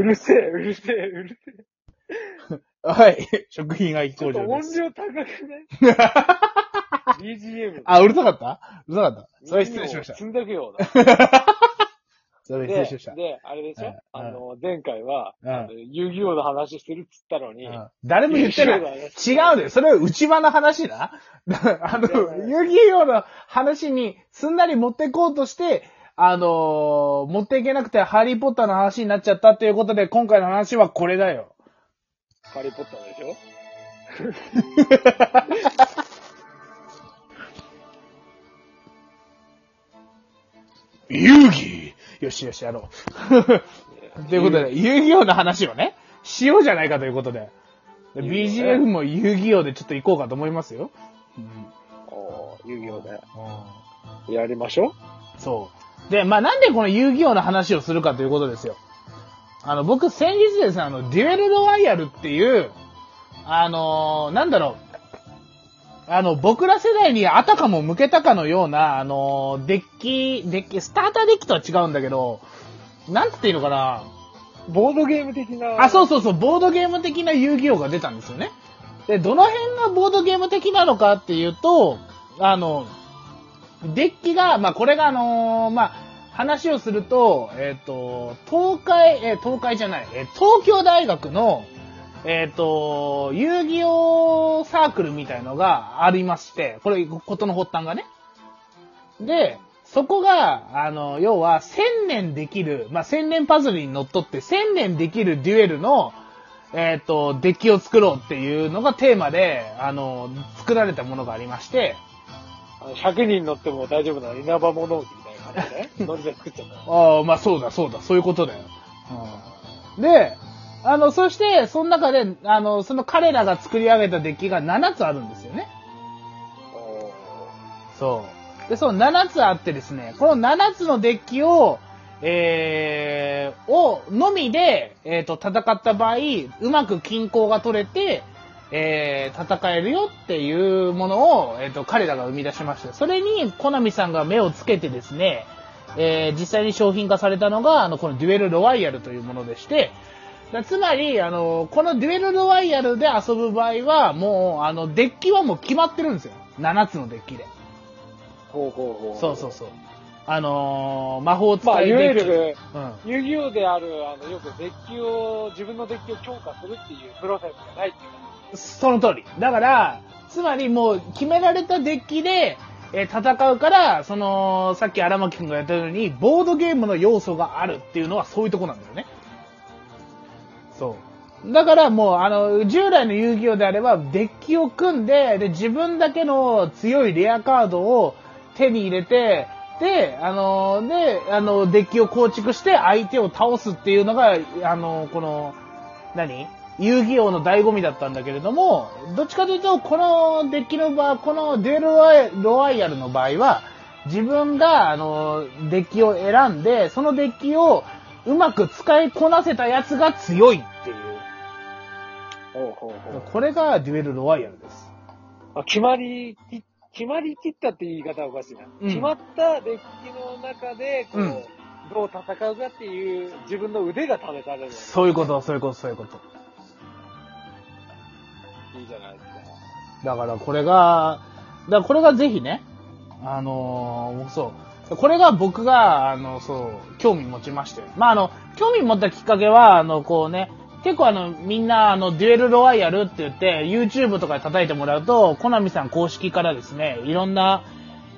うるせえ、うるせえ、うるせえ。はい。食品愛ちょっと音工場です。量高くない ?BGM。あ、うるさかった？うるさかった？それ失礼しました。積んだくようそれ失礼しました、。で、あれでしょ？うんあの、前回は、うん遊戯王の話するっつったのに、うん誰も言ってない。違うだよ。それは内場の話な。あの、遊戯王の話にすんなり持ってこうとして、あのー持っていけなくてハリーポッターの話になっちゃったっていうことで、今回の話はこれだよ。ハリーポッターでしょ？遊戯よしよし、やろう。ということで、遊戯王の話をね、しようじゃないかということで。で BGF ねも遊戯王でちょっと行こうかと思いますよ。うんおー遊戯王で。うんやりましょそう。で、まあ、なんでこの遊戯王の話をするかということですよ。あの、僕先日ですね、あの、デュエルロワイヤルっていう、あのーなんだろう。あの、僕ら世代にあたかも向けたかのような、あのーデッキ、デッキ、スターターデッキとは違うんだけど、なんつっていいのかなう。ボードゲーム的な。あ、そうそうそう、ボードゲーム的な遊戯王が出たんですよね。で、どの辺がボードゲーム的なのかっていうと、あの、デッキが、まあ、これがあのーまあ、話をすると、えっ、と、東海、えー東海じゃない、え東京大学の、えっ、と、遊戯王サークルみたいのがありまして、これ、ことの発端がね。で、そこが、あの、要は、千年できる、まあ、千年パズルにのっとって、千年できるデュエルの、えっ、と、デッキを作ろうっていうのがテーマで、あの、作られたものがありまして、100人乗っても大丈夫な稲葉物置みたいな感じで、ノリで作っちゃった。ああ、まあそうだ、そうだ、そういうことだよ。うん、で、あの、そして、その中で、あの、その彼らが作り上げたデッキが7つあるんですよね。そう。で、その7つあってですね、この7つのデッキを、えー、を、のみで、えっ、と、戦った場合、うまく均衡が取れて、えー、戦えるよっていうものを、えっ、と、彼らが生み出しました。それに、コナミさんが目をつけてですね、えー、実際に商品化されたのが、あの、このデュエルロワイヤルというものでして、だつまり、あの、このデュエルロワイヤルで遊ぶ場合は、もう、あの、デッキはもう決まってるんですよ。7つのデッキで。ほうほうほう。そうそうそう。あのー魔法使まあ、いわゆいデッキ。る、うん。遊戯王である、あの、よくデッキを、自分のデッキを強化するっていうプロセスがないっていうか。その通り。だから、つまりもう決められたデッキで、えー戦うから、その、さっき荒牧くんがやったように、ボードゲームの要素があるっていうのはそういうとこなんだよね。そう。だからもう、あの、従来の遊戯王であれば、デッキを組んで、で、自分だけの強いレアカードを手に入れて、で、あの、で、あの、デッキを構築して相手を倒すっていうのが、あの、この、何？遊戯王の醍醐味だったんだけれども、どっちかというと、このデッキの場合、このデュエルロワイロワイヤルの場合は、自分が、あの、デッキを選んで、そのデッキをうまく使いこなせたやつが強いっていう。ほうほうほう。これがデュエルロワイヤルです。あ決まりき、決まりきったって言い方はおかしいな。うん決まったデッキの中で、こう、うんどう戦うかっていう自分の腕が試される。そういうこと、そういうこと、そういうこと。いいじゃないですか。だからこれが、だからこれがぜひね、あのーそう。これが僕が、あの、そう、興味持ちまして。まあ、あの、興味持ったきっかけは、あの、こうね、結構あの、みんな、あの、デュエルロワイヤルって言って、YouTube とかで叩いてもらうと、コナミさん公式からですね、いろんな、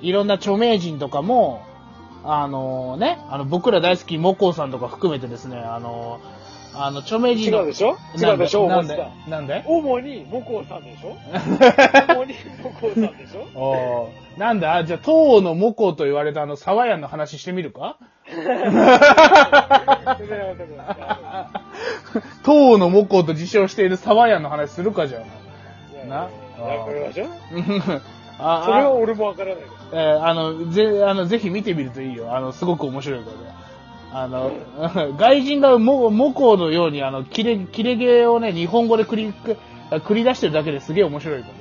いろんな著名人とかも、あのね、あの、僕ら大好きモコさんとか含めてですね、あの、あの、著名人の。違うでしょ？違うでしょ？なんなんで？主に、母校さんでしょ？主に、母校さんでしょ？おー。なんだ？じゃあ、東欧のモコと言われたあの、サワヤンの話してみるか？東欧のモコと自称しているサワヤンの話するかじゃあ。な？やめましょ？う。あそれは俺もわからないです。えーあの、ぜ、あの、ぜひ見てみるといいよ。あの、すごく面白いから。ね。あの、外人がモ、モコのように、あの、切れ、切れ毛をね、日本語で繰り、繰り出してるだけですげえ面白いから。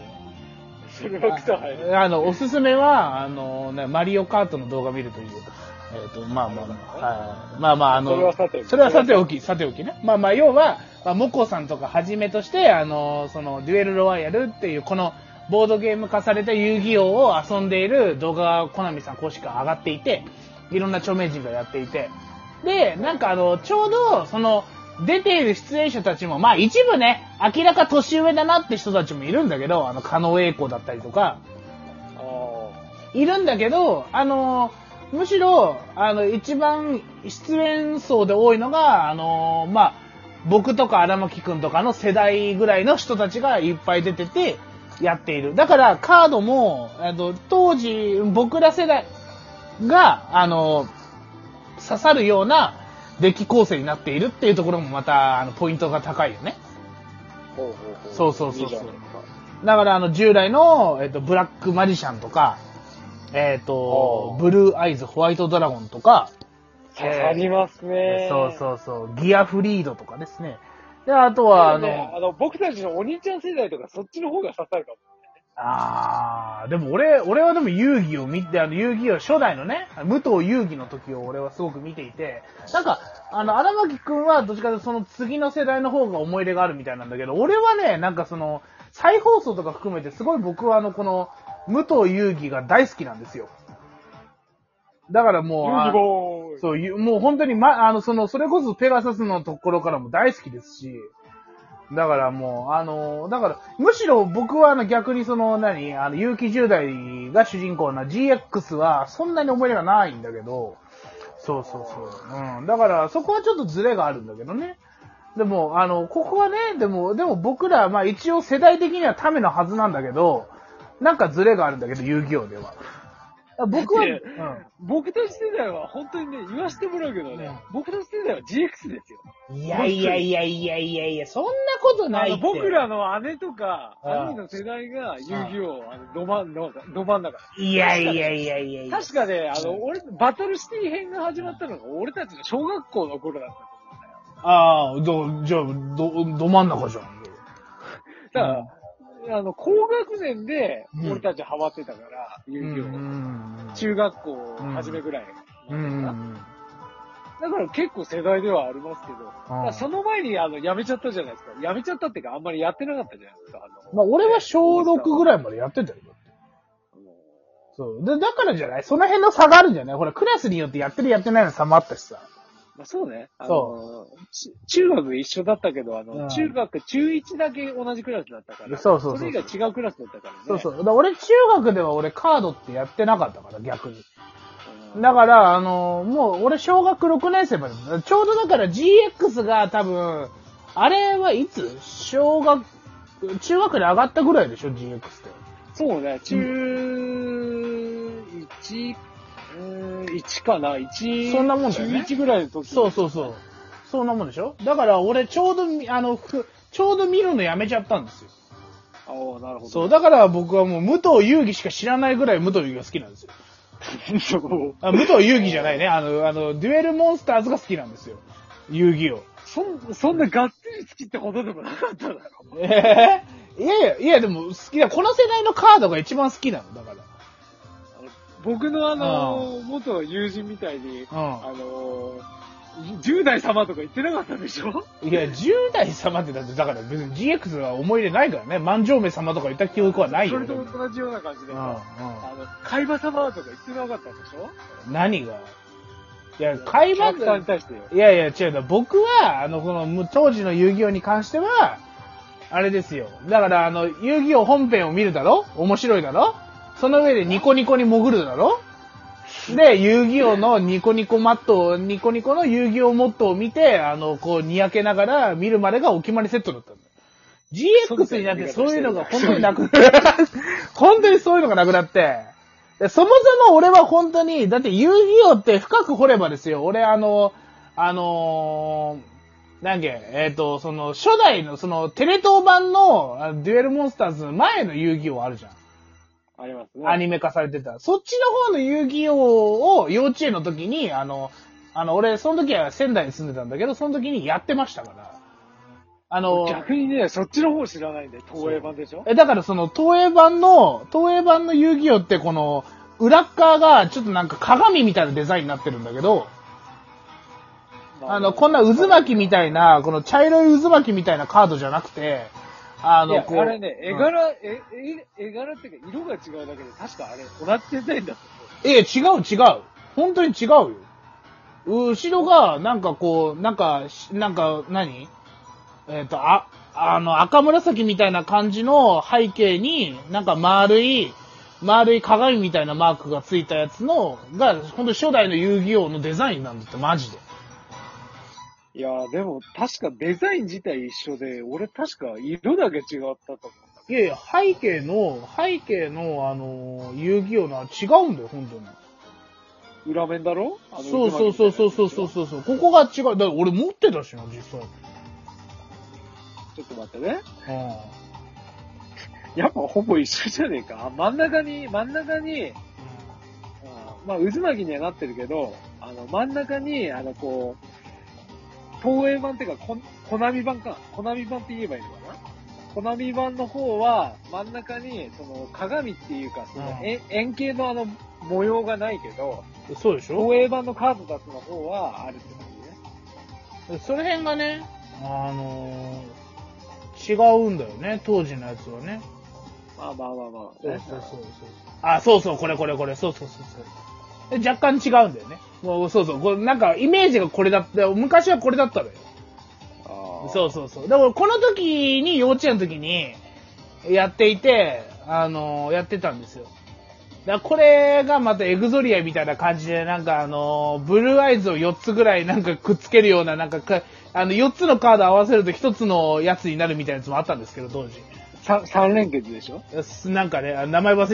それは草生える。あの、おすすめは、あのね、マリオカートの動画見るといいよ。えっ、と、まあまあまあ、はい。まあまあ、あの、それはさておきそれはさておき、さておきね。まあまあ、要は、まあ、モコさんとかはじめとして、あの、その、デュエルロワイヤルっていう、この、ボードゲーム化された遊戯王を遊んでいる動画がコナミさん公式が上がっていて、いろんな著名人がやっていて、で、なんかあの、ちょうど、その、出ている出演者たちも、まあ一部ね、明らか年上だなって人たちもいるんだけど、あの、加納栄子だったりとか、あいるんだけど、あの、むしろ、あの、一番出演層で多いのが、あの、まあ、僕とか荒牧くんとかの世代ぐらいの人たちがいっぱい出てて、やっている。だから、カードも、あの、当時、僕ら世代が、あの、刺さるようなデッキ構成になっているっていうところもまた、あの、ポイントが高いよね。あ。ほうほうほう。そうそうそうそういいだから、あの、従来の、えっと、ブラックマジシャンとか、えっーブルーアイズ、ホワイトドラゴンとか、刺さりますね。そうそうそう、ギアフリードとかですね。で、あとは、あの、ねあの、僕たちのお兄ちゃん世代とかそっちの方が刺さるかも。あー、でも俺、俺はでも遊戯を見て、あの遊戯を初代のね、武藤遊戯の時を俺はすごく見ていて、なんか、あの、荒牧くんはどっちかというとその次の世代の方が思い入れがあるみたいなんだけど、俺はね、なんかその、再放送とか含めてすごい僕はあの、この、武藤遊戯が大好きなんですよ。だからもう。そう、ゆもう本当に、ま、あの、その、それこそペガサスのところからも大好きですし、だからもう、あの、だから、むしろ僕はあの逆にその、何、あの、結城10代が主人公な GX はそんなに思い入れがないんだけど、そうそうそう。うん。だから、そこはちょっとズレがあるんだけどね。でも、あの、ここはね、でも、でも僕ら、まあ一応世代的にはためのはずなんだけど、なんかズレがあるんだけど、遊戯王では。僕は。僕たち世代は本当にね、言わせてもらうけどね、僕たち世代は GX ですよ。いやいやいやいやいやいや、そんなことないって。僕らの姉とか、うん兄の世代が遊戯王、あの、ど真ん中、ど真ん中。いやいやいやいやいや。確かね、あの、俺、バトルシティ編が始まったのが、俺たちの小学校の頃だったと思うんだよ。ああ、ど、じゃあ、ど、ど真ん中じゃん。だから、あの、高学年でうん、俺たちハマってたから、遊戯王。ん中学校初めぐらい。うん。うん。だから結構世代ではありますけど、その前にあの、辞めちゃったじゃないですか。辞めちゃったっていうか、あんまりやってなかったじゃないですか。あのまあ、俺は小6ぐらいまでやってたよ。そう。で、だからじゃないその辺の差があるんじゃない？ほら、クラスによってやってるやってないの差もあったしさ。まあ、そうね。そち中学一緒だったけど、あの、うん中学、中1だけ同じクラスだったから。そうそうそうそれ以外違うクラスだったからね。そうそう。だから俺、中学では俺カードってやってなかったから、逆に。うん。だから、あのもう、俺、小学6年生まで、ちょうどだから GX が多分、あれはいつ？小学、中学で上がったぐらいでしょ ?GX って。そうね、中1、うん、1かな ?1、そんなもんだよね中1ぐらいの時。そうそうそう。そんなもんでしょ？だから、俺、ちょうどみ、あの、ふちょうど見るのやめちゃったんですよ。ああ、なるほど。そう、だから僕はもう、武藤遊戯しか知らないぐらい武藤遊戯が好きなんですよ。あ武藤遊戯じゃないね。あの、あの、デュエルモンスターズが好きなんですよ。遊戯を。そん、そんながっつり好きってほどでもなかっただろ。ええいやいや、いやでも好きだ。この世代のカードが一番好きなの、だから。僕のあの、元友人みたいに、うあの、10代様とか言ってなかったでしょ？ん。いや、10代様ってだって、だから別に GX は思い入れないからね。万丈目様とか言った記憶はないよ。それと同じような感じで、うん、あうん。の、海馬様とか言ってなかったでしょ？何が？いや、海馬キャラクターに対してよ。いやいや、違うだ。僕は、あの、この、む当時の遊戯王に関しては、あれですよ。だから、あの、遊戯王本編を見るだろ？面白いだろ？その上でニコニコに潜るだろ？で、遊戯王のニコニコマットを、ニコニコの遊戯王モットを見て、あの、こう、にやけながら見るまでがお決まりセットだったんだよ。GX になってそういうのが本当になく、本当にそういうのがなくなって、でそもそも俺は本当に、だって遊戯王って深く掘ればですよ、俺あの、あのー、なんけ、えっ、と、その、初代の、その、テレ東版の、あデュエルモンスターズの前の遊戯王あるじゃん。ありますね。アニメ化されてた。そっちの方の遊戯王を幼稚園の時に、あの、あの、俺、その時は仙台に住んでたんだけど、その時にやってましたから。あの、逆にね、そっちの方知らないんで、東映版でしょ？え、だからその、東映版の、東映版の遊戯王ってこの、裏っ側がちょっとなんか鏡みたいなデザインになってるんだけど、あの、こんな渦巻きみたいな、この茶色い渦巻きみたいなカードじゃなくて、あの、こう。あれね、絵うん柄、え、え、絵柄っていうか、色が違うだけで、確かあれ、同じデザインだとええ、違う違う。本当に違うよ。後ろが、なんかこう、なんか、しなんか何、えっ、と、あ、あの、赤紫みたいな感じの背景に、なんか丸い、丸い鏡みたいなマークがついたやつの、が、本当初代の遊戯王のデザインなんだって、マジで。いやでも確かデザイン自体一緒で、俺確か色だけ違ったと思う。いやいや、背景の、背景の、あの、遊戯王のは違うんだよ、本当に。裏面だろ？そうそうそうそうそうそうそう。ここが違う。だから俺持ってたしな、実際。ちょっと待ってね。やっぱほぼ一緒じゃねえか。真ん中に、真ん中に、うん、まあ渦巻きにはなってるけど、あの真ん中に、あのこう、東映版っていうか、ココナミ版か。コナミ版って言えばいいのかなコナミ版の方は、真ん中に、その、鏡っていうか、その、うん円円形のあの、模様がないけど、そうでしょ？東映版のカードたちの方は、あるって感じね。その辺がね、あのー違うんだよね、当時のやつはね。まあまあまあまあ、ね。そうそうそうそう。あ、そうそう、これこれこれ、そうそうそうそう。で若干違うんだよね。もうそうそう、これなんかイメージがこれだった、昔はこれだったのよ。そうそうそう。でもこの時に幼稚園の時にやっていて、あのーやってたんですよ。だからこれがまたエグゾリアみたいな感じで、なんかあのーブルーアイズを4つぐらいなんかくっつけるような、なんかか、あの4つのカード合わせると1つのやつになるみたいなやつもあったんですけど、当時。三三連結でしょ？なんかね、名前忘れ